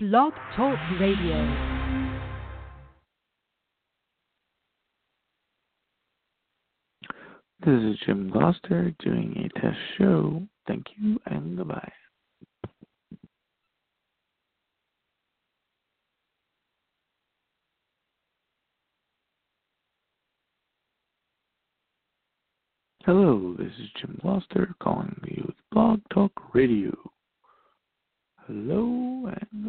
Blog Talk Radio. This is Jim Gloucester doing a test show. Thank you and goodbye. Hello, this is Jim Gloucester calling you with Blog Talk Radio. Hello and.